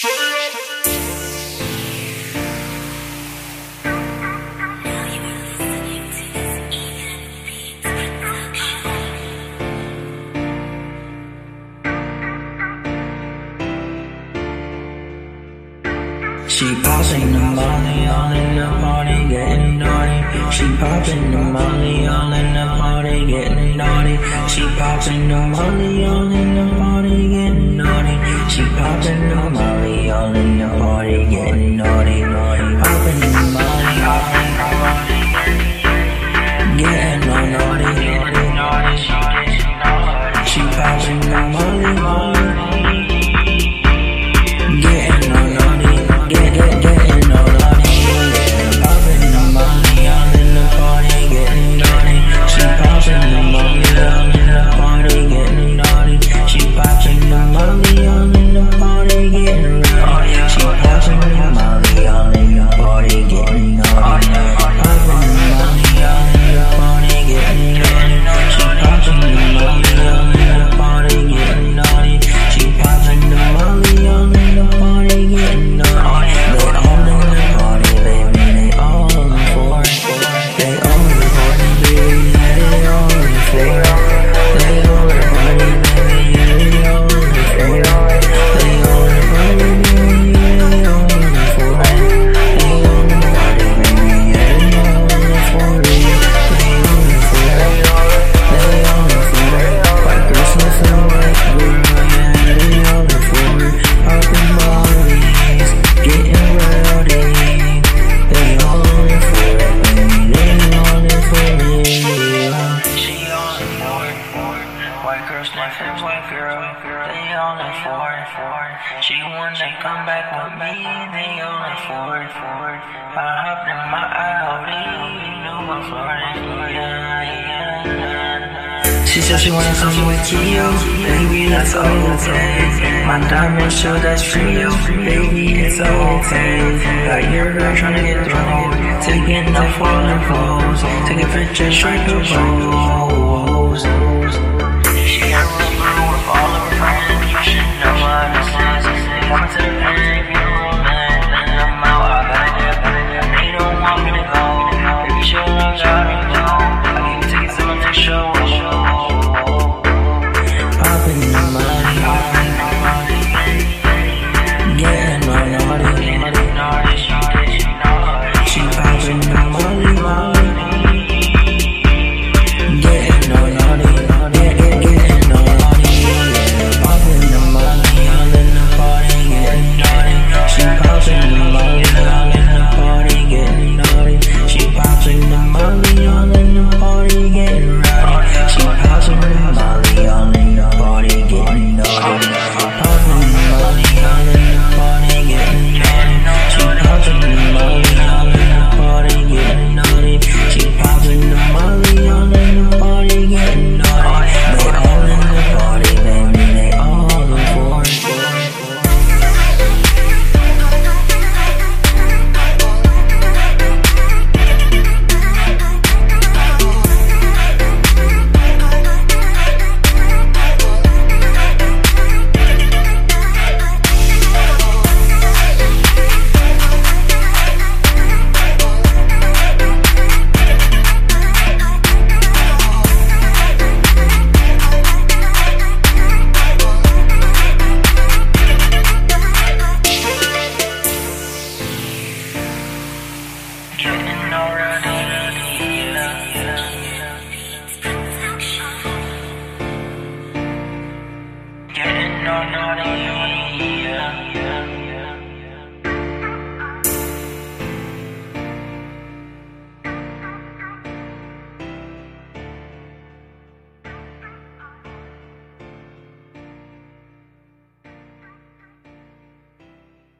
She poppin' the money, all in the party, getting naughty. She popping the money, all in the party, getting naughty. She popping the money, all in the party, getting naughty. She popping no molly, all in the party, getting naughty, naughty. afford. She wanna come back with me, they on the Ford. I hopped in my Audi, no my Ford She said she wanna come with you, baby that's all okay. My diamond show that's real, baby it's okay. Got your girl tryna get thrown, taking no falling pose, taking pictures straight to pose. up in my yeah.